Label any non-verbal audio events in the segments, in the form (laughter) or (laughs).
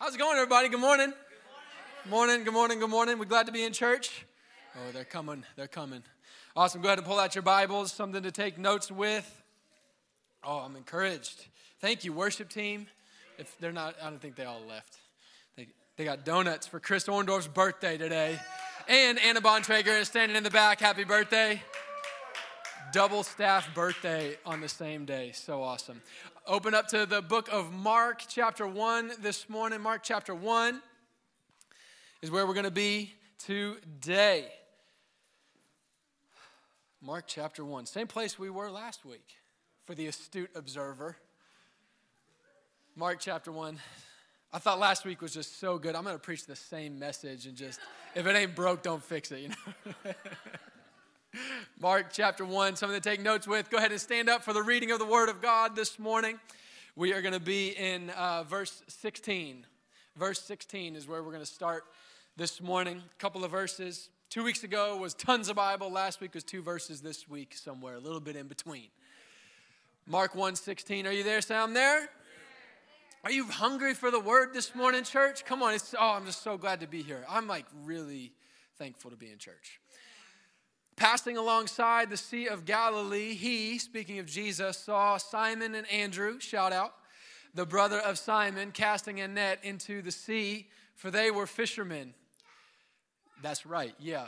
How's it going, everybody? Good morning. Good morning. Good morning. Good morning. We're glad to be in church. Oh, they're coming. They're coming. Awesome. Go ahead and pull out your Bibles, something to take notes with. Oh, I'm encouraged. Thank you, worship team. If they're not, I don't think they all left. They, they got donuts for Chris Orndorff's birthday today. And Anna Bontrager is standing in the back. Happy birthday. Double staff birthday on the same day. So awesome. Open up to the book of Mark, chapter 1 this morning. Mark, chapter 1 is where we're going to be today. Mark, chapter 1. Same place we were last week for the astute observer. Mark, chapter 1. I thought last week was just so good. I'm going to preach the same message and just, if it ain't broke, don't fix it, you know? (laughs) (laughs) Mark chapter 1, something to take notes with. Go ahead and stand up for the reading of the Word of God this morning. We are going to be in uh, verse 16. Verse 16 is where we're going to start this morning. A couple of verses. Two weeks ago was tons of Bible. Last week was two verses. This week, somewhere a little bit in between. Mark 1 16. Are you there, Sam? There? Are you hungry for the word this morning, church? Come on. It's, oh, I'm just so glad to be here. I'm like really thankful to be in church. Passing alongside the Sea of Galilee, he, speaking of Jesus, saw Simon and Andrew, shout out, the brother of Simon, casting a net into the sea, for they were fishermen. That's right, yeah.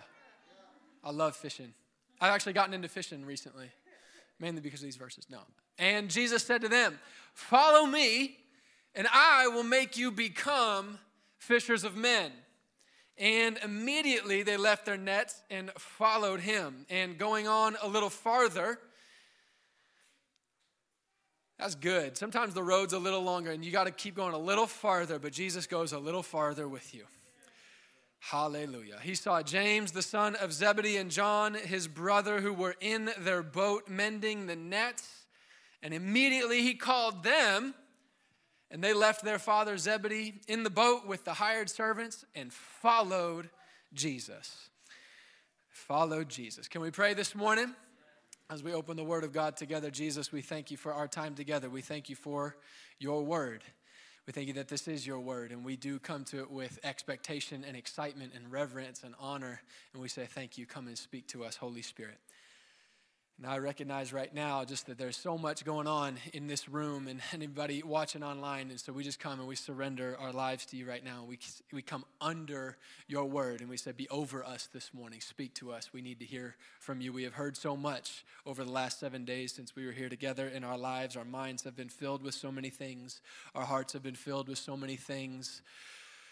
I love fishing. I've actually gotten into fishing recently, mainly because of these verses. No. And Jesus said to them, Follow me, and I will make you become fishers of men. And immediately they left their nets and followed him. And going on a little farther, that's good. Sometimes the road's a little longer and you got to keep going a little farther, but Jesus goes a little farther with you. Hallelujah. He saw James, the son of Zebedee, and John, his brother, who were in their boat mending the nets. And immediately he called them and they left their father Zebedee in the boat with the hired servants and followed Jesus. Followed Jesus. Can we pray this morning? As we open the Word of God together, Jesus, we thank you for our time together. We thank you for your Word. We thank you that this is your Word, and we do come to it with expectation and excitement and reverence and honor. And we say, Thank you. Come and speak to us, Holy Spirit. And I recognize right now just that there's so much going on in this room and anybody watching online. And so we just come and we surrender our lives to you right now. We, we come under your word and we say, Be over us this morning. Speak to us. We need to hear from you. We have heard so much over the last seven days since we were here together in our lives. Our minds have been filled with so many things, our hearts have been filled with so many things.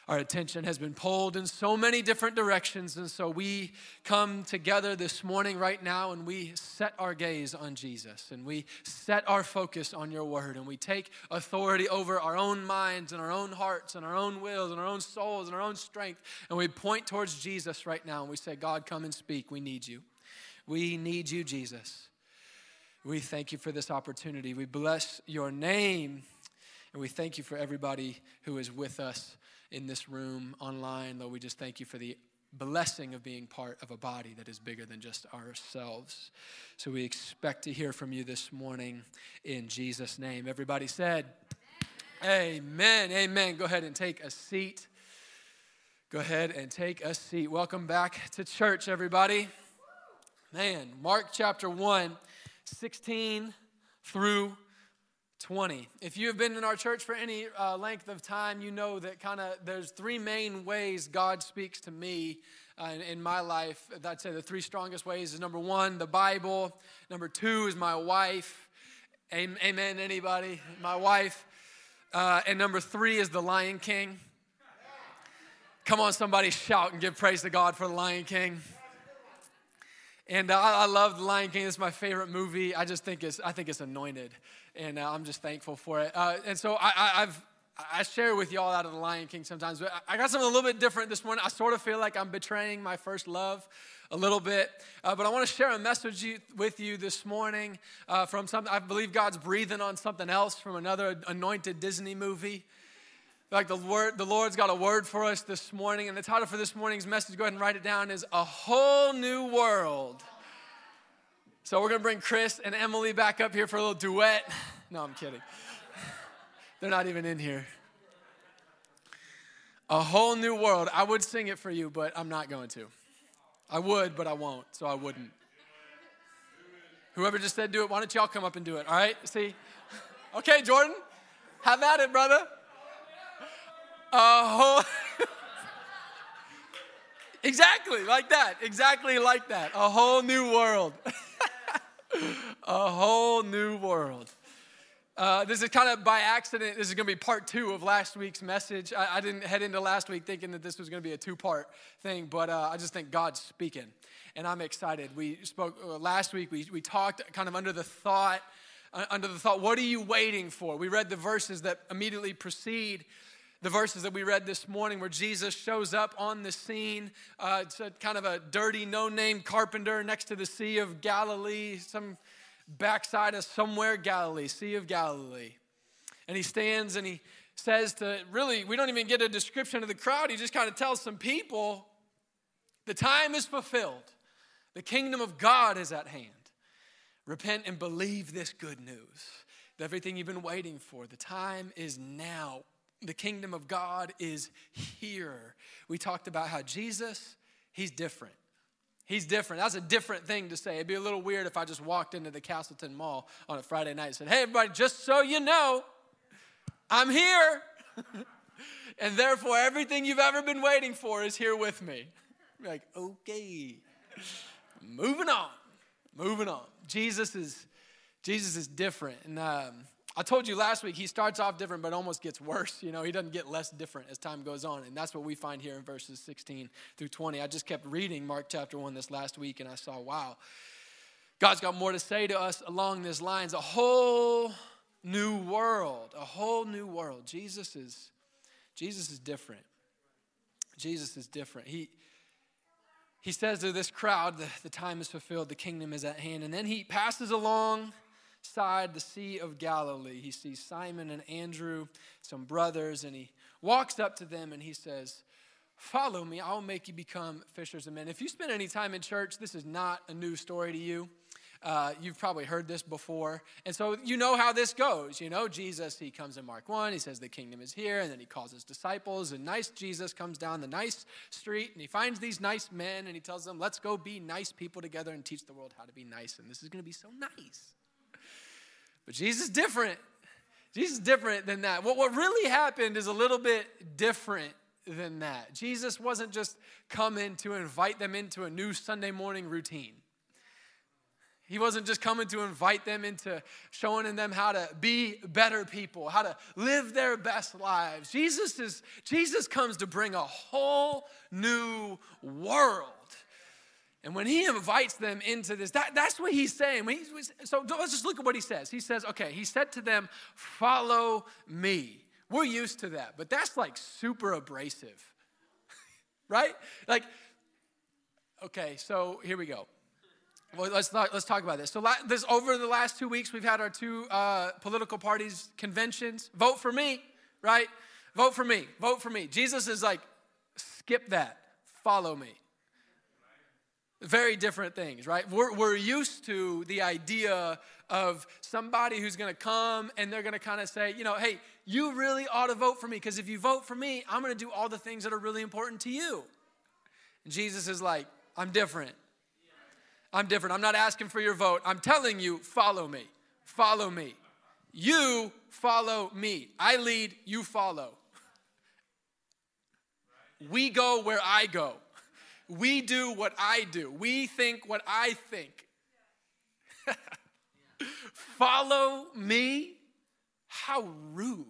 Our attention has been pulled in so many different directions. And so we come together this morning, right now, and we set our gaze on Jesus and we set our focus on your word. And we take authority over our own minds and our own hearts and our own wills and our own souls and our own strength. And we point towards Jesus right now and we say, God, come and speak. We need you. We need you, Jesus. We thank you for this opportunity. We bless your name. And we thank you for everybody who is with us in this room, online. Lord, we just thank you for the blessing of being part of a body that is bigger than just ourselves. So we expect to hear from you this morning in Jesus' name. Everybody said, Amen. Amen. Amen. Go ahead and take a seat. Go ahead and take a seat. Welcome back to church, everybody. Man, Mark chapter 1, 16 through 20. If you have been in our church for any uh, length of time, you know that kind of there's three main ways God speaks to me uh, in, in, my life. I'd say the three strongest ways is number one, the Bible. Number two is my wife. Amen, anybody? My wife. Uh, and number three is the Lion King. Come on, somebody shout and give praise to God for the Lion King. And I, I love the Lion King. It's my favorite movie. I just think it's I think it's anointed and uh, I'm just thankful for it. Uh, and so I, I, I've I share with y'all out of the Lion King sometimes, but I got something a little bit different this morning. I sort of feel like I'm betraying my first love a little bit, uh, but I want to share a message with you this morning uh, from something I believe God's breathing on something else from another anointed Disney movie. Like the word, the Lord's got a word for us this morning, and the title for this morning's message, go ahead and write it down, is A Whole New World. So we're to bring Chris and Emily back up here for a little duet. (laughs) No, I'm kidding. (laughs) They're not even in here. A whole new world. I would sing it for you, but I'm not going to. I would, but I won't, so I wouldn't. Whoever just said do it, why don't y'all come up and do it? All right? See? (laughs) Okay, Jordan, have at it, brother. A whole. (laughs) exactly like that. Exactly like that. A whole new world. (laughs) a whole new world. Uh, this is kind of by accident. This is going to be part two of last week's message. I, I didn't head into last week thinking that this was going to be a two part thing, but uh, I just think God's speaking, and I'm excited. We spoke uh, last week, we, we talked kind of under the thought, uh, under the thought, what are you waiting for? We read the verses that immediately precede the verses that we read this morning where Jesus shows up on the scene. Uh, it's a kind of a dirty, no name carpenter next to the Sea of Galilee, some backside of somewhere Galilee, Sea of Galilee. And he stands and he says to really, we don't even get a description of the crowd. He just kind of tells some people, the time is fulfilled. The kingdom of God is at hand. Repent and believe this good news. Everything you've been waiting for. The time is now. The kingdom of God is here. We talked about how Jesus, he's different. He's different. That's a different thing to say. It'd be a little weird if I just walked into the Castleton Mall on a Friday night and said, Hey, everybody, just so you know, I'm here. (laughs) and therefore, everything you've ever been waiting for is here with me. like, okay. Moving on. Moving on. Jesus is Jesus is different. And um, I told you last week, he starts off different, but almost gets worse. You know, he doesn't get less different as time goes on. And that's what we find here in verses 16 through 20. I just kept reading Mark chapter 1 this last week, and I saw, wow, God's got more to say to us along these lines. A whole new world, a whole new world. Jesus is, Jesus is different. Jesus is different. He, he says to this crowd, the, the time is fulfilled, the kingdom is at hand. And then he passes along side the Sea of Galilee. He sees Simon and Andrew, some brothers, and he walks up to them and he says, Follow me, I'll make you become fishers of men. If you spend any time in church, this is not a new story to you. Uh, you've probably heard this before. And so you know how this goes. You know, Jesus, he comes in Mark 1, he says the kingdom is here, and then he calls his disciples. And nice Jesus comes down the nice street and he finds these nice men and he tells them, let's go be nice people together and teach the world how to be nice. And this is going to be so nice. But Jesus is different. Jesus is different than that. What, what really happened is a little bit different than that. Jesus wasn't just coming to invite them into a new Sunday morning routine. He wasn't just coming to invite them into showing them how to be better people, how to live their best lives. Jesus is Jesus comes to bring a whole new world. And when he invites them into this, that, that's what he's saying. So let's just look at what he says. He says, okay, he said to them, Follow me. We're used to that, but that's like super abrasive, (laughs) right? Like, okay, so here we go. Well, let's let's talk about this. So, this over the last two weeks, we've had our two uh, political parties conventions. Vote for me, right? Vote for me. Vote for me. Jesus is like, skip that. Follow me. Very different things, right? We're, we're used to the idea of somebody who's going to come and they're going to kind of say, you know, hey, you really ought to vote for me because if you vote for me, I'm going to do all the things that are really important to you. And Jesus is like, I'm different. I'm different. I'm not asking for your vote. I'm telling you, follow me. Follow me. You follow me. I lead, you follow. We go where I go. We do what I do. We think what I think. (laughs) Follow me? How rude.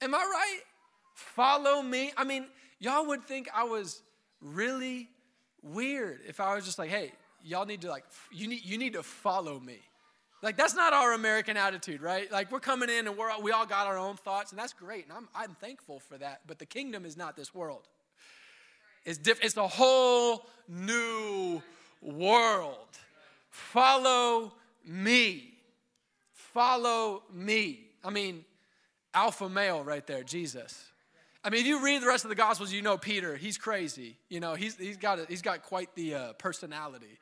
Am I right? Follow me? I mean, y'all would think I was really weird if I was just like, hey, y'all need to like, you need, you need to follow me. Like that's not our American attitude, right? Like we're coming in and we're we all got our own thoughts, and that's great, and I'm I'm thankful for that. But the kingdom is not this world. It's, it's a whole new world. Follow me. Follow me. I mean, alpha male right there, Jesus. I mean, if you read the rest of the Gospels, you know Peter. He's crazy. You know, he's, he's, got, a, he's got quite the uh, personality.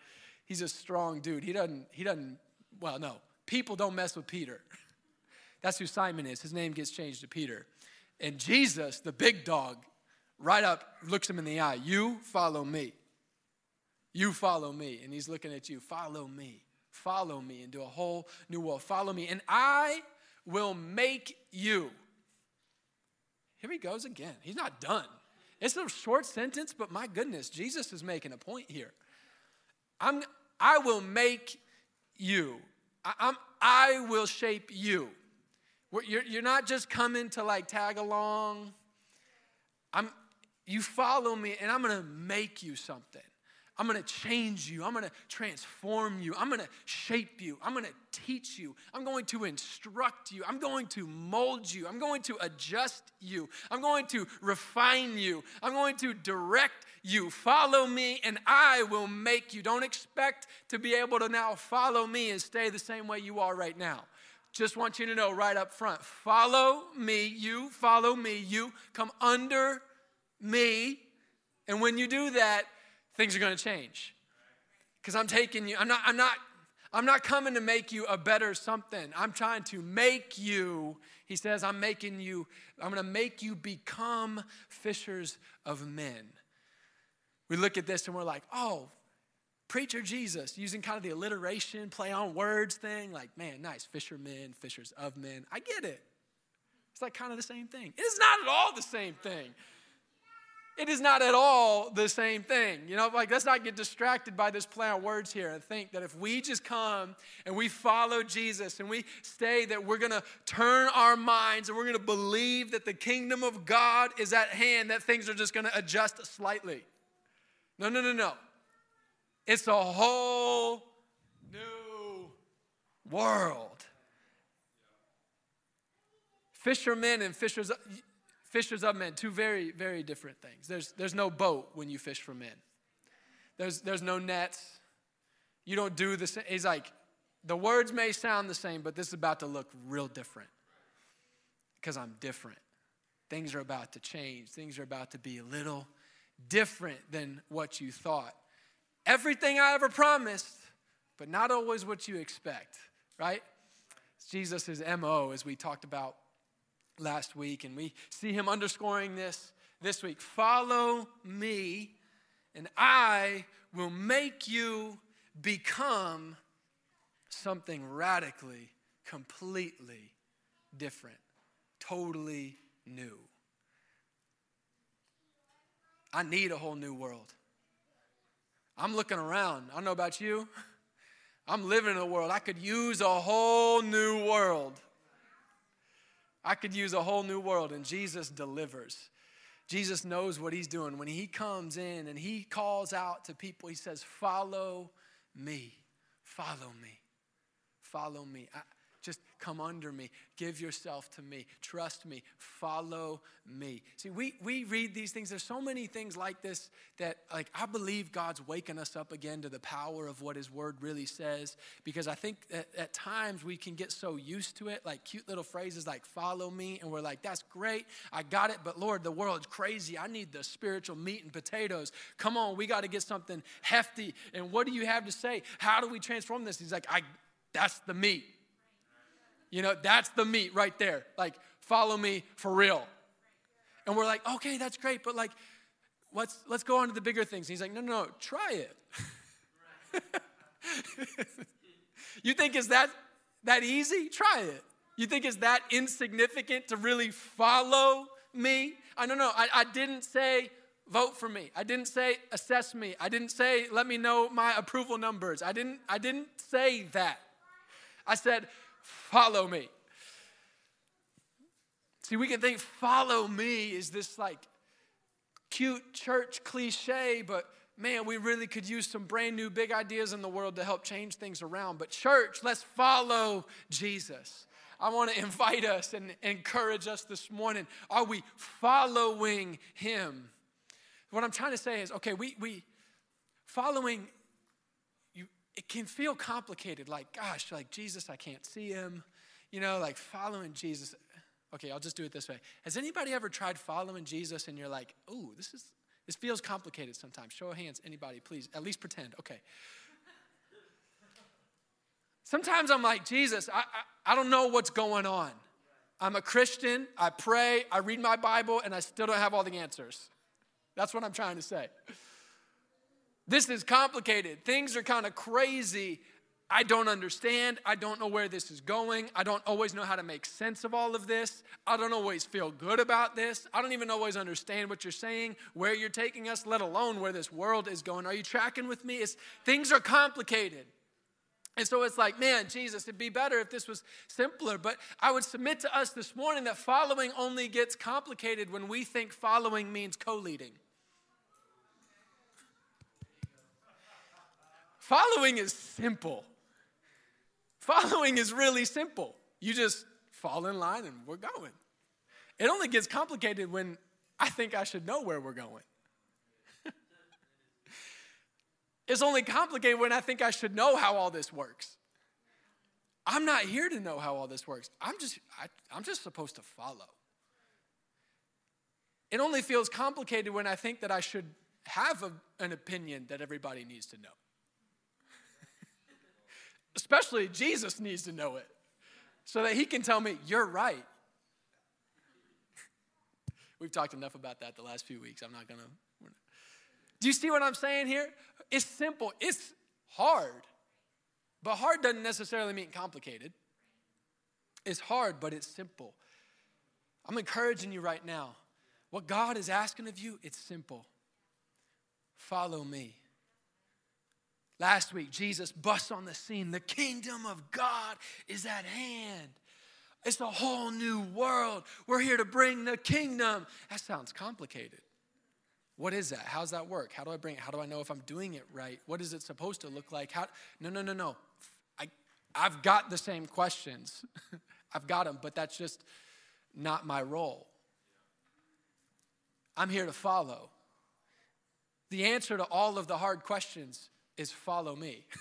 He's a strong dude. He doesn't, he doesn't, well, no, people don't mess with Peter. (laughs) That's who Simon is. His name gets changed to Peter. And Jesus, the big dog, right up looks him in the eye. You follow me. You follow me. And he's looking at you. Follow me. Follow me into a whole new world. Follow me. And I will make you. Here he goes again. He's not done. It's a short sentence, but my goodness, Jesus is making a point here. I'm, I will make you. I, I'm, I will shape you. You're, you're not just coming to like tag along. I'm, you follow me, and I'm going to make you something. I'm going to change you. I'm going to transform you. I'm going to shape you. I'm going to teach you. I'm going to instruct you. I'm going to mold you. I'm going to adjust you. I'm going to refine you. I'm going to direct you. Follow me and I will make you. Don't expect to be able to now follow me and stay the same way you are right now. Just want you to know right up front follow me, you follow me, you come under me. And when you do that, things are going to change. Because I'm taking you, I'm not, I'm not, I'm not coming to make you a better something. I'm trying to make you, he says, I'm making you, I'm to make you become fishers of men. We look at this and we're like, oh, preacher Jesus, using kind of the alliteration, play on words thing, like, man, nice, fishermen, fishers of men. I get it. It's like kind of the same thing. It is not at all the same thing. It is not at all the same thing. You know, like let's not get distracted by this play on words here and think that if we just come and we follow Jesus and we stay that we're gonna turn our minds and we're gonna believe that the kingdom of God is at hand, that things are just gonna adjust slightly. No, no, no, no. It's a whole new world. Fishermen and fishers fishers of men, two very, very different things. There's, there's no boat when you fish for men, there's, there's no nets. You don't do the same. He's like, the words may sound the same, but this is about to look real different because I'm different. Things are about to change, things are about to be a little different than what you thought. Everything I ever promised, but not always what you expect, right? Jesus' MO, as we talked about last week, and we see him underscoring this this week. Follow me, and I will make you become something radically, completely different, totally new. I need a whole new world. I'm looking around. I don't know about you. (laughs) I'm living in a world. I could use a whole new world. I could use a whole new world, and Jesus delivers. Jesus knows what he's doing. When he comes in and he calls out to people, he says, Follow me, follow me, follow me. I, come under me. Give yourself to me. Trust me. Follow me. See, we, we read these things. There's so many things like this that, like, I believe God's waking us up again to the power of what His Word really says. Because I think that at times we can get so used to it, like cute little phrases like follow me, and we're like, that's great. I got it. But Lord, the world's crazy. I need the spiritual meat and potatoes. Come on, we got to get something hefty. And what do you have to say? How do we transform this? He's like, I, that's the meat. You know, that's the meat right there. Like, follow me for real. And we're like, okay, that's great, but like, let's let's go on to the bigger things. And he's like, no, no, no, try it. (laughs) you think is that that easy? Try it. You think is that insignificant to really follow me? I don't know. I, I didn't say vote for me. I didn't say assess me. I didn't say let me know my approval numbers. I didn't I didn't say that. I said follow me. See, we can think follow me is this like cute church cliche, but man, we really could use some brand new big ideas in the world to help change things around. But, church, let's follow Jesus. I want to (laughs) invite us and encourage us this morning. Are we following him? What I'm trying to say is okay, we, we following it can feel complicated. Like, gosh, like Jesus, I can't see him. You know, like following Jesus. Okay, I'll just do it this way. Has anybody ever tried following Jesus and you're like, oh, this is this feels complicated sometimes. Show of hands, anybody, please. At least pretend. Okay. Sometimes I'm like, Jesus, I, I, I don't know what's going on. I'm a Christian, I pray, I read my Bible, and I still don't have all the answers. That's what I'm trying to say. This is complicated. Things are kind of crazy. I don't understand. I don't know where this is going. I don't always know how to make sense of all of this. I don't always feel good about this. I don't even always understand what you're saying, where you're taking us, let alone where this world is going. Are you tracking with me? It's, things are complicated. And so it's like, man, Jesus, it'd be better if this was simpler. But I would submit to us this morning that following only gets complicated when we think following means co leading. Following is simple. Following is really simple. You just fall in line and we're going. It only gets complicated when I think I should know where we're going. (laughs) it's only complicated when I think I should know how all this works. I'm not here to know how all this works. I'm just, I, I'm just supposed to follow. It only feels complicated when I think that I should have a, an opinion that everybody needs to know. Especially Jesus needs to know it so that he can tell me, You're right. We've talked enough about that the last few weeks. I'm not going to. Do you see what I'm saying here? It's simple, it's hard. But hard doesn't necessarily mean complicated. It's hard, but it's simple. I'm encouraging you right now. What God is asking of you, it's simple. Follow me. Last week, Jesus busts on the scene. The kingdom of God is at hand. It's a whole new world. We're here to bring the kingdom. That sounds complicated. What is that? How's that work? How do I bring it? How do I know if I'm doing it right? What is it supposed to look like? How, no, no, no, no. I, I've got the same questions. (laughs) I've got them, but that's just not my role. I'm here to follow. The answer to all of the hard questions is follow me. (laughs)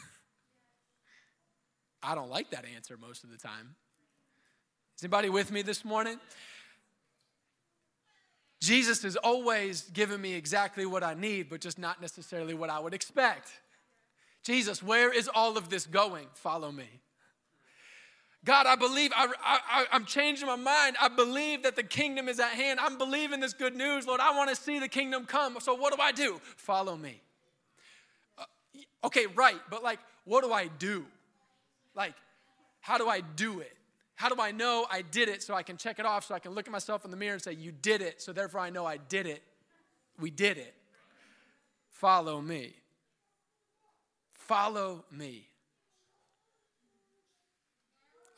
I don't like that answer most of the time. Is anybody with me this morning? Jesus has always given me exactly what I need, but just not necessarily what I would expect. Jesus, where is all of this going? Follow me. God, I believe, I, I'm changing my mind. I believe that the kingdom is at hand. I'm believing this good news, Lord. I want to see the kingdom come. So, what do I do? Follow me. Okay, right, but like, what do I do? Like, how do I do it? How do I know I did it so I can check it off so I can look at myself in the mirror and say, You did it, so therefore I know I did it. We did it. Follow me. Follow me.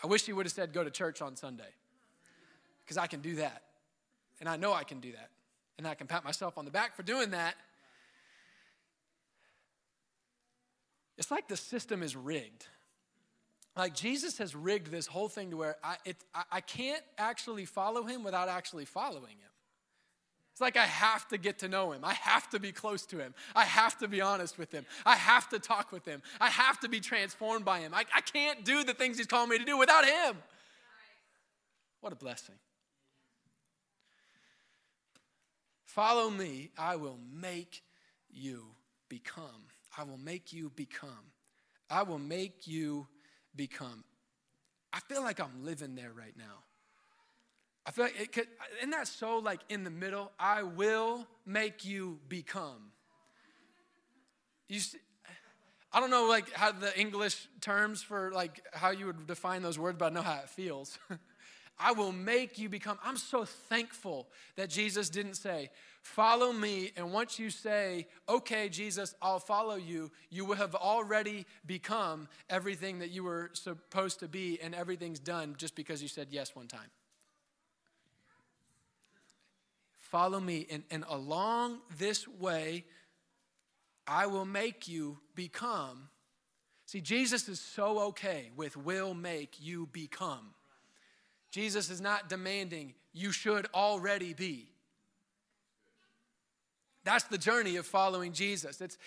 I wish you would have said, Go to church on Sunday, because I can do that. And I know I can do that. And I can pat myself on the back for doing that. It's like the system is rigged. Like Jesus has rigged this whole thing to where I, it, I, I can't actually follow him without actually following him. It's like I have to get to know him. I have to be close to him. I have to be honest with him. I have to talk with him. I have to be transformed by him. I, I can't do the things he's calling me to do without him. What a blessing. Follow me, I will make you become I will make you become. I will make you become. I feel like I'm living there right now. I feel like it could, isn't that so like in the middle? I will make you become. You see, I don't know like how the English terms for like how you would define those words, but I know how it feels. (laughs) I will make you become. I'm so thankful that Jesus didn't say, Follow me. And once you say, Okay, Jesus, I'll follow you, you will have already become everything that you were supposed to be, and everything's done just because you said yes one time. Follow me. And, and along this way, I will make you become. See, Jesus is so okay with will make you become. Jesus is not demanding you should already be. That's the journey of following Jesus. It's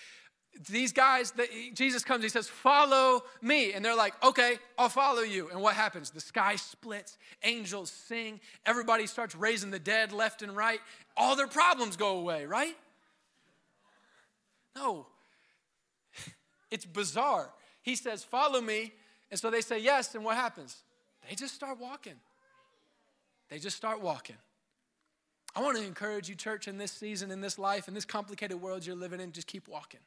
these guys that Jesus comes, he says, Follow me. And they're like, Okay, I'll follow you. And what happens? The sky splits, angels sing, everybody starts raising the dead left and right. All their problems go away, right? No. (laughs) It's bizarre. He says, Follow me. And so they say yes. And what happens? They just start walking. They just start walking. I want to encourage you, church, in this season, in this life, in this complicated world you're living in, just keep walking.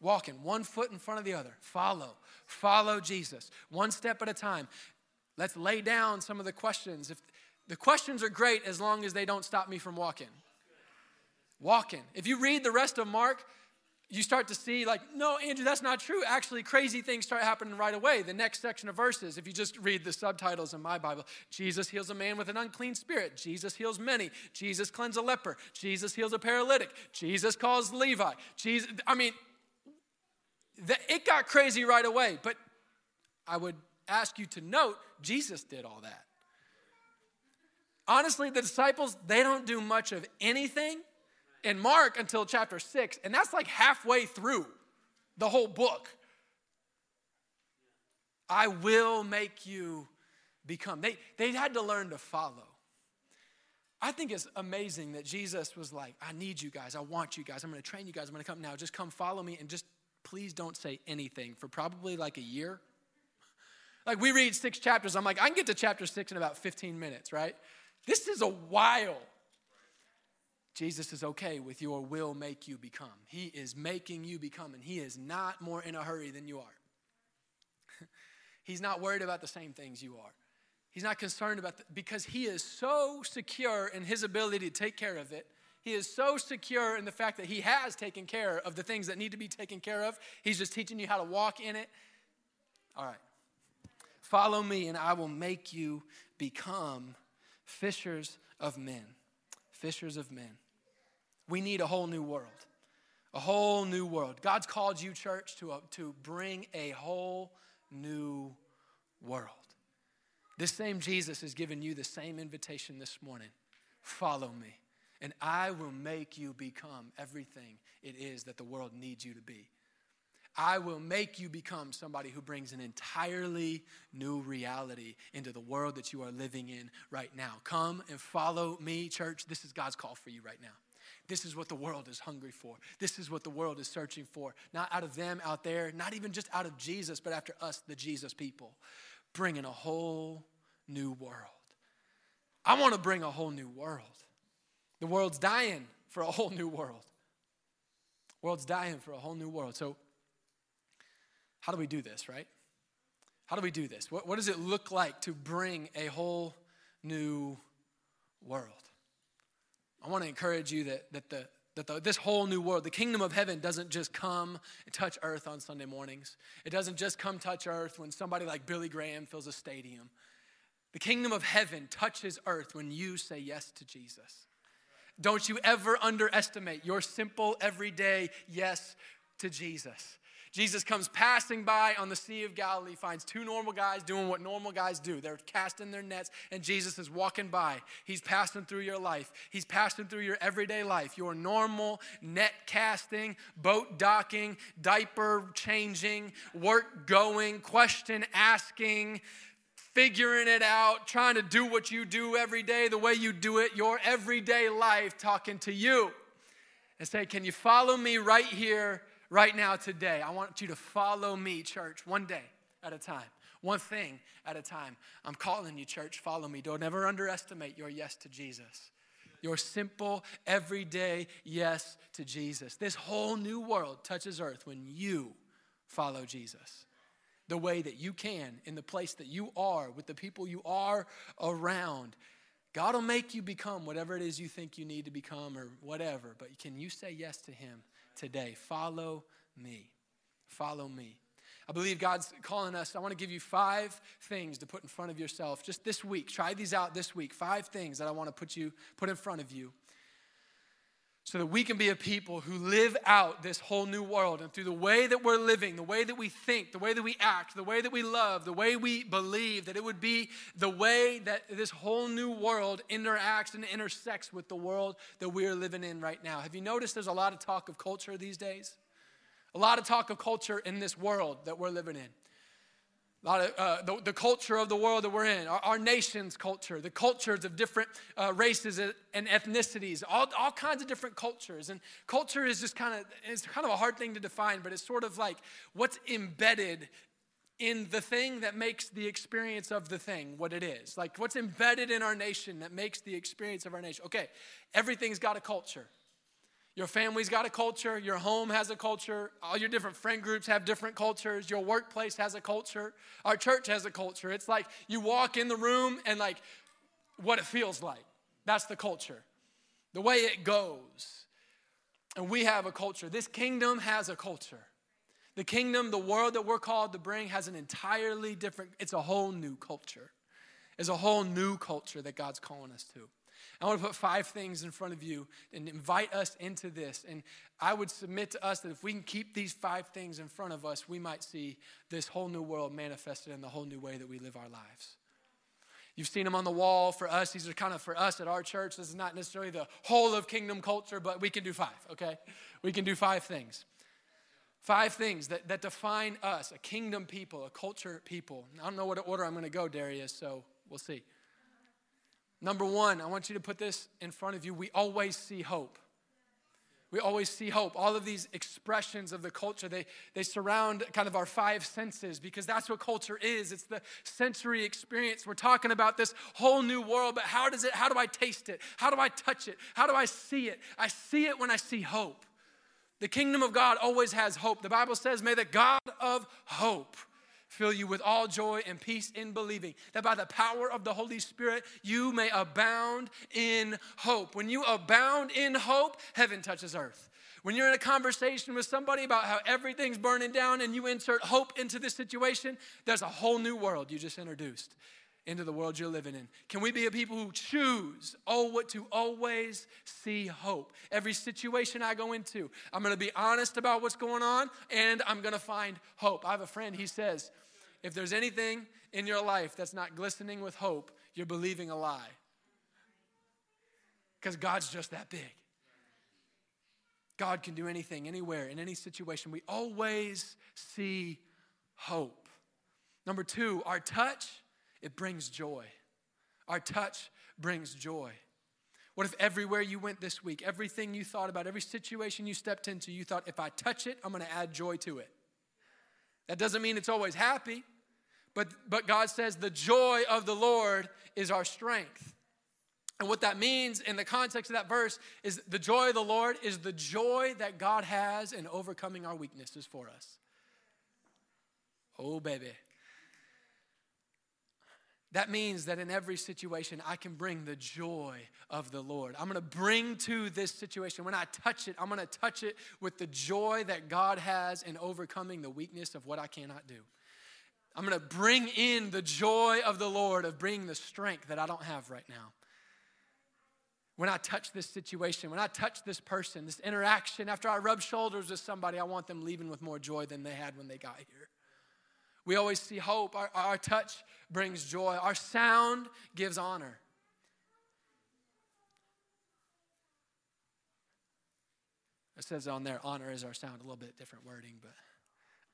Walking, one foot in front of the other. Follow. Follow Jesus. One step at a time. Let's lay down some of the questions. If the questions are great as long as they don't stop me from walking. Walking. If you read the rest of Mark, you start to see, like, no, Andrew, that's not true. Actually, crazy things start happening right away. The next section of verses, if you just read the subtitles in my Bible Jesus heals a man with an unclean spirit. Jesus heals many. Jesus cleans a leper. Jesus heals a paralytic. Jesus calls Levi. Jesus, I mean, the, it got crazy right away. But I would ask you to note Jesus did all that. Honestly, the disciples, they don't do much of anything in Mark until chapter 6, and that's like halfway through the whole book. I will make you become. They, they had to learn to follow. I think it's amazing that Jesus was like, I need you guys. I want you guys. I'm going to train you guys. I'm going to come now. Just come follow me and just please don't say anything for probably like a year. Like we read six chapters. I'm like, I can get to chapter six in about 15 minutes, right? This is a while. Jesus is okay with your will make you become. He is making you become, and He is not more in a hurry than you are. (laughs) He's not worried about the same things you are. He's not concerned about the, because He is so secure in His ability to take care of it. He is so secure in the fact that He has taken care of the things that need to be taken care of. He's just teaching you how to walk in it. All right. Follow me, and I will make you become fishers of men. Fishers of men. We need a whole new world. A whole new world. God's called you, church, to, a, to bring a whole new world. This same Jesus has given you the same invitation this morning. Follow me, and I will make you become everything it is that the world needs you to be. I will make you become somebody who brings an entirely new reality into the world that you are living in right now. Come and follow me, church. This is God's call for you right now. This is what the world is hungry for. This is what the world is searching for. Not out of them out there, not even just out of Jesus, but after us, the Jesus people, bringing a whole new world. I want to bring a whole new world. The world's dying for a whole new world. The world's dying for a whole new world. So, how do we do this, right? How do we do this? What, what does it look like to bring a whole new world? I want to encourage you that, that, the, that the, this whole new world, the kingdom of heaven, doesn't just come and touch earth on Sunday mornings. It doesn't just come touch earth when somebody like Billy Graham fills a stadium. The kingdom of heaven touches earth when you say yes to Jesus. Don't you ever underestimate your simple, everyday yes to Jesus. Jesus comes passing by on the Sea of Galilee, finds two normal guys doing what normal guys do. They're casting their nets, and Jesus is walking by. He's passing through your life, He's passing through your everyday life, your normal net casting, boat docking, diaper changing, work going, question asking figuring it out, trying to do what you do every day the way you do it, your everyday life, talking to you and say, Can you follow me right here right now, today, I want you to follow me, church, one day at a time, one thing at a time. I'm calling you, church, follow me. Don't ever underestimate your yes to Jesus. Your simple, everyday yes to Jesus. This whole new world touches earth when you follow Jesus the way that you can, in the place that you are, with the people you are around. God will make you become whatever it is you think you need to become or whatever, but can you say yes to Him today. Follow me. Follow me. I believe God's calling us. I want to give you five things to put in front of yourself just this week. Try these out this week. Five things that I want to put you put in front of you so that we can be a people who live out this whole new world. And through the way that we're living, the way that we think, the way that we act, the way that we love, the way we believe, that it would be the way that this whole new world interacts and intersects with the world that we are living in right now. Have you noticed there's a lot of talk of culture these days? A lot of talk of culture in this world that we're living in a lot of uh, the, the, culture of the world that we're in, our, our nation's culture, the cultures of different uh, races and ethnicities, all, all kinds of different cultures. And culture is just kind of it's kind of a hard thing to define, but it's sort of like what's embedded in the thing that makes the experience of the thing what it is. Like what's embedded in our nation that makes the experience of our nation. Okay, everything's got a culture. Your family's got a culture, your home has a culture, all your different friend groups have different cultures, your workplace has a culture, our church has a culture. It's like you walk in the room and like what it feels like. That's the culture. The way it goes. And we have a culture. This kingdom has a culture. The kingdom, the world that we're called to bring has an entirely different, it's a whole new culture. It's a whole new culture that God's calling us to. I want to put five things in front of you and invite us into this. And I would submit to us that if we can keep these five things in front of us, we might see this whole new world manifested in the whole new way that we live our lives. You've seen them on the wall for us. These are kind of for us at our church. This is not necessarily the whole of kingdom culture, but we can do five, okay? We can do five things. Five things that, that define us a kingdom people, a culture people. I don't know what order I'm going to go, Darius, so we'll see. Number one, I want you to put this in front of you. We always see hope. We always see hope. All of these expressions of the culture, they, they surround kind of our five senses because that's what culture is. It's the sensory experience. We're talking about this whole new world, but how does it, how do I taste it? How do I touch it? How do I see it? I see it when I see hope. The kingdom of God always has hope. The Bible says, May the God of hope fill you with all joy and peace in believing, that by the power of the Holy Spirit you may abound in hope. When you abound in hope, heaven touches earth. When you're in a conversation with somebody about how everything's burning down and you insert hope into this situation, there's a whole new world you just introduced into the world you're living in? Can we be a people who choose oh what to always see hope? Every situation I go into, I'm going to be honest about what's going on and I'm going to find hope. I have a friend, he says, if there's anything in your life that's not glistening with hope, you're believing a lie. Because God's just that big. God can do anything, anywhere, in any situation. We always see hope. Number two, our touch it brings joy. Our touch brings joy. What if everywhere you went this week, everything you thought about, every situation you stepped into, you thought, if I touch it, I'm going to add joy to it? That doesn't mean it's always happy, but, but God says the joy of the Lord is our strength. And what that means in the context of that verse is the joy of the Lord is the joy that God has in overcoming our weaknesses for us. Oh, baby. That means that in every situation, I can bring the joy of the Lord. I'm gonna bring to this situation, when I touch it, I'm gonna touch it with the joy that God has in overcoming the weakness of what I cannot do. I'm gonna bring in the joy of the Lord of bringing the strength that I don't have right now. When I touch this situation, when I touch this person, this interaction, after I rub shoulders with somebody, I want them leaving with more joy than they had when they got here. We always see hope. Our, our touch brings joy. Our sound gives honor. It says on there, honor is our sound. A little bit different wording, but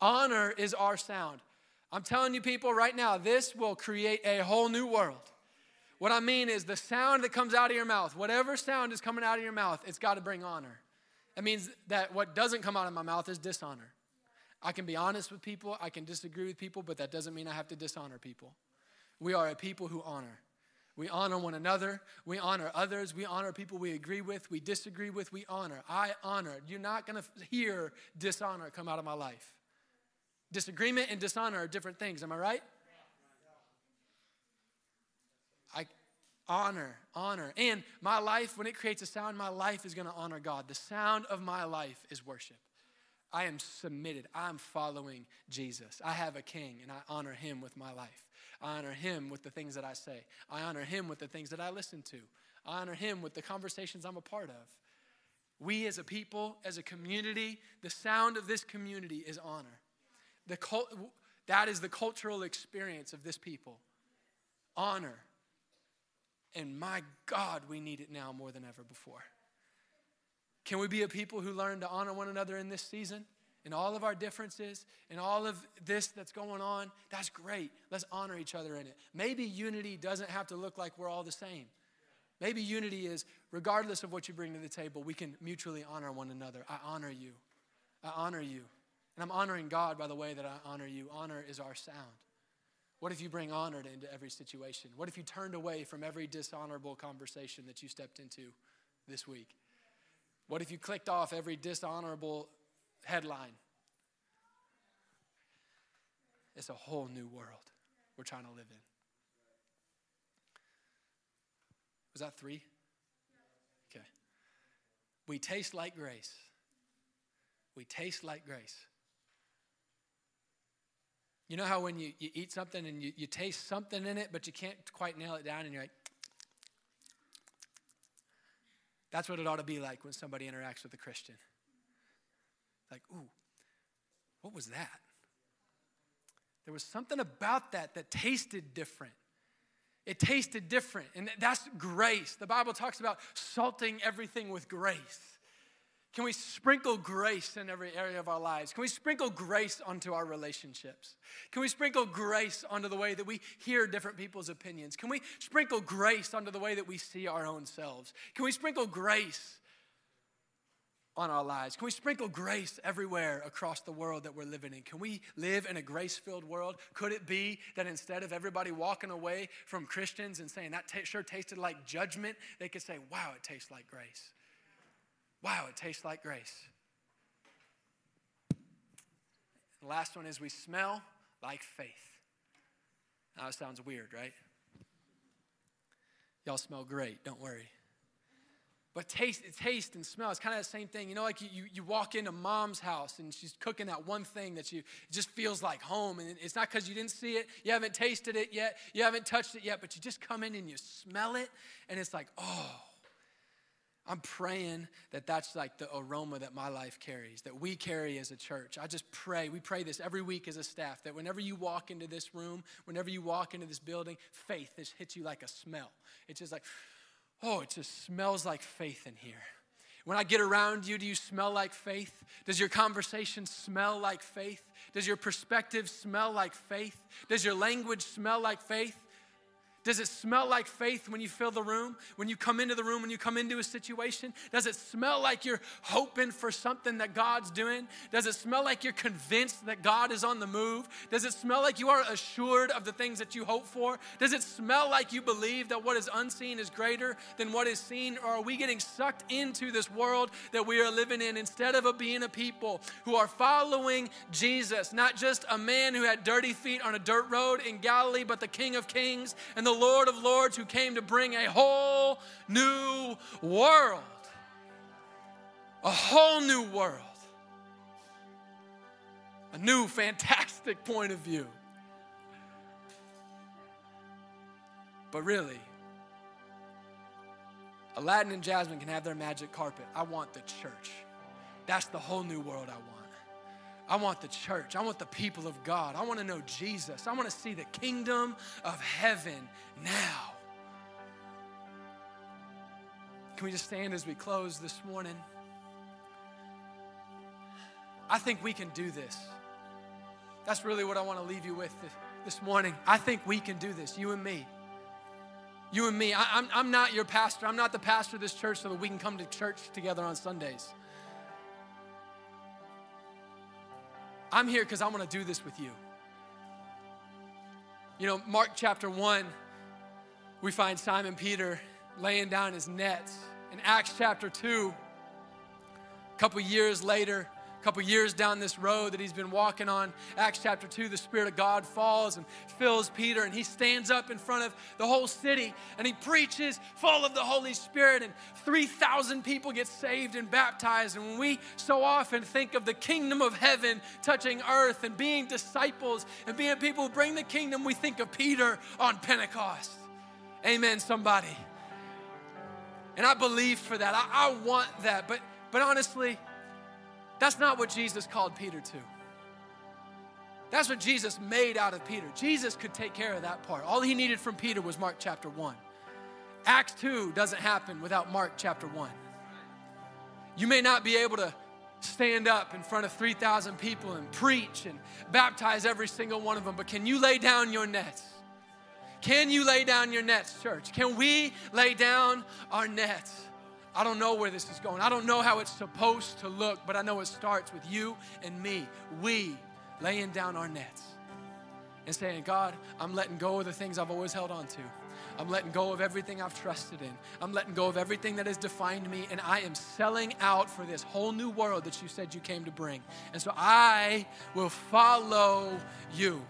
honor is our sound. I'm telling you, people, right now, this will create a whole new world. What I mean is the sound that comes out of your mouth, whatever sound is coming out of your mouth, it's got to bring honor. That means that what doesn't come out of my mouth is dishonor. I can be honest with people, I can disagree with people, but that doesn't mean I have to dishonor people. We are a people who honor. We honor one another. We honor others. We honor people we agree with, we disagree with. We honor. I honor. You're not going to hear dishonor come out of my life. Disagreement and dishonor are different things. Am I right? I honor, honor. And my life, when it creates a sound, my life is going to honor God. The sound of my life is worship. I am submitted. I'm following Jesus. I have a king and I honor him with my life. I honor him with the things that I say. I honor him with the things that I listen to. I honor him with the conversations I'm a part of. We as a people, as a community, the sound of this community is honor. The cult, that is the cultural experience of this people. Honor. And my God, we need it now more than ever before. Can we be a people who learn to honor one another in this season? In all of our differences, in all of this that's going on, that's great. Let's honor each other in it. Maybe unity doesn't have to look like we're all the same. Maybe unity is, regardless of what you bring to the table, we can mutually honor one another. I honor you. I honor you. And I'm honoring God by the way that I honor you. Honor is our sound. What if you bring honor into every situation? What if you turned away from every dishonorable conversation that you stepped into this week? What if you clicked off every dishonorable headline? It's a whole new world we're trying to live in. Was that three? Okay. We taste like grace. We taste like grace. You know how when you, you eat something and you, you taste something in it, but you can't quite nail it down, and you're like, that's what it ought to be like when somebody interacts with a Christian. Like, ooh, what was that? There was something about that that tasted different. It tasted different, and that's grace. The Bible talks about salting everything with grace. Can we sprinkle grace in every area of our lives? Can we sprinkle grace onto our relationships? Can we sprinkle grace onto the way that we hear different people's opinions? Can we sprinkle grace onto the way that we see our own selves? Can we sprinkle grace on our lives? Can we sprinkle grace everywhere across the world that we're living in? Can we live in a grace filled world? Could it be that instead of everybody walking away from Christians and saying that t- sure tasted like judgment, they could say, wow, it tastes like grace? Wow, it tastes like grace. The last one is we smell like faith. Now, it sounds weird, right? Y'all smell great, don't worry. But taste, taste and smell, it's kind of the same thing. You know, like you, you, walk into mom's house and she's cooking that one thing that you, it just feels like home. And it's not because you didn't see it, you haven't tasted it yet, you haven't touched it yet, but you just come in and you smell it and it's like, oh, I'm praying that that's like the aroma that my life carries, that we carry as a church. I just pray, we pray this every week as a staff, that whenever you walk into this room, whenever you walk into this building, faith just hits you like a smell. It's just like, oh, it just smells like faith in here. When I get around you, do you smell like faith? Does your conversation smell like faith? Does your perspective smell like faith? Does your language smell like faith? Does it smell like faith when you fill the room? When you come into the room, when you come into a situation? Does it smell like you're hoping for something that God's doing? Does it smell like you're convinced that God is on the move? Does it smell like you are assured of the things that you hope for? Does it smell like you believe that what is unseen is greater than what is seen? Or are we getting sucked into this world that we are living in instead of being a people who are following Jesus? Not just a man who had dirty feet on a dirt road in Galilee, but the King of Kings and the the Lord of Lords who came to bring a whole new world. A whole new world. A new, (laughs) fantastic point of view. But really, Aladdin and Jasmine can have their magic carpet. I want the church. That's the whole new world I want. I want the church. I want the people of God. I want to know Jesus. I want to see the kingdom of heaven now. Can we just stand as we close this morning? I think we can do this. That's really what I want to leave you with this morning. I think we can do this, you and me. You and me. I, am I'm, I'm not your pastor. I'm not the pastor of this church so that we can come to church together on Sundays. I'm here because I want to do this with you. You know, Mark chapter 1, we find Simon Peter laying down his nets. In Acts chapter 2, a couple years later, couple years down this road that he's been walking on, Acts chapter 2, the Spirit of God falls and fills Peter, and he stands up in front of the whole city and he preaches full of the Holy Spirit, and 3,000 people get saved and baptized. And when we so often think of the kingdom of heaven touching earth and being disciples and being people who bring the kingdom, we think of Peter on Pentecost. Amen, somebody. And I believe for that. I, I want that. But, but honestly, that's not what Jesus called Peter to. That's what Jesus made out of Peter. Jesus could take care of that part. All he needed from Peter was Mark chapter 1. Acts 2 doesn't happen without Mark chapter 1. You may not be able to stand up in front of 3,000 people and preach and baptize every single one of them, but can you lay down your nets? Can you lay down your nets, church? Can we lay down our nets? I don't know where this is going. I don't know how it's supposed to look, but I know it starts with you and me. We laying down our nets and saying, God, I'm letting go of the things I've always held on to. I'm letting go of everything I've trusted in. I'm letting go of everything that has defined me, and I am selling out for this whole new world that you said you came to bring. And so I will follow you.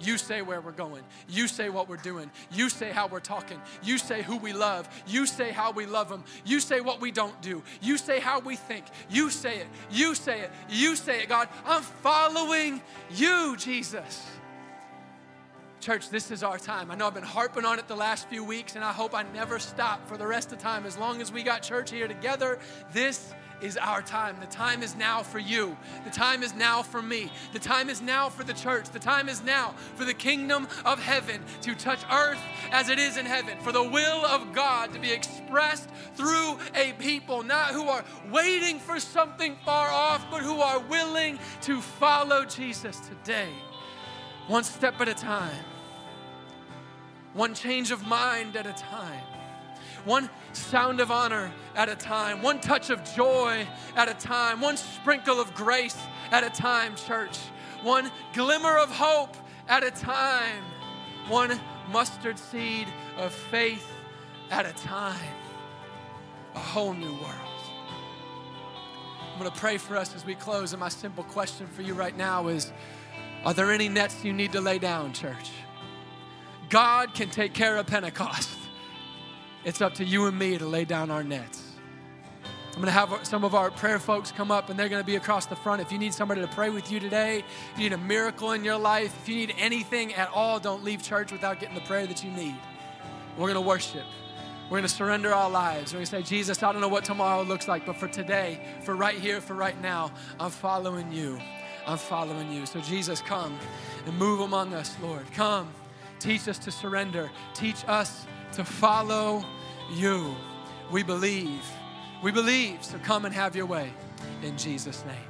You say where we're going. You say what we're doing. You say how we're talking. You say who we love. You say how we love them. You say what we don't do. You say how we think. You say it. You say it. You say it, God. I'm following you, Jesus. Church, this is our time. I know I've been harping on it the last few weeks, and I hope I never stop for the rest of time. As long as we got church here together, this is our time. The time is now for you. The time is now for me. The time is now for the church. The time is now for the kingdom of heaven to touch earth as it is in heaven, for the will of God to be expressed through a people, not who are waiting for something far off, but who are willing to follow Jesus today, one step at a time one change of mind at a time, one sound of honor at a time, one touch of joy at a time, one sprinkle of grace at a time, church, one glimmer of hope at a time, one mustard seed of faith at a time, a whole new world. I'm going to pray for us as we close, and my simple question for you right now is Are there any nets you need to lay down, church? God can take care of Pentecost. It's up to you and me to lay down our nets. I'm going to have some of our prayer folks come up and they're going to be across the front. If you need somebody to pray with you today, if you need a miracle in your life, if you need anything at all, don't leave church without getting the prayer that you need. We're going to worship. We're going to surrender our lives. We're going to say, Jesus, I don't know what tomorrow looks like, but for today, for right here, for right now, I'm following you. I'm following you. So, Jesus, come and move among us, Lord. Come. Teach us to surrender. Teach us to follow you. We believe. We believe. So come and have your way in Jesus' name.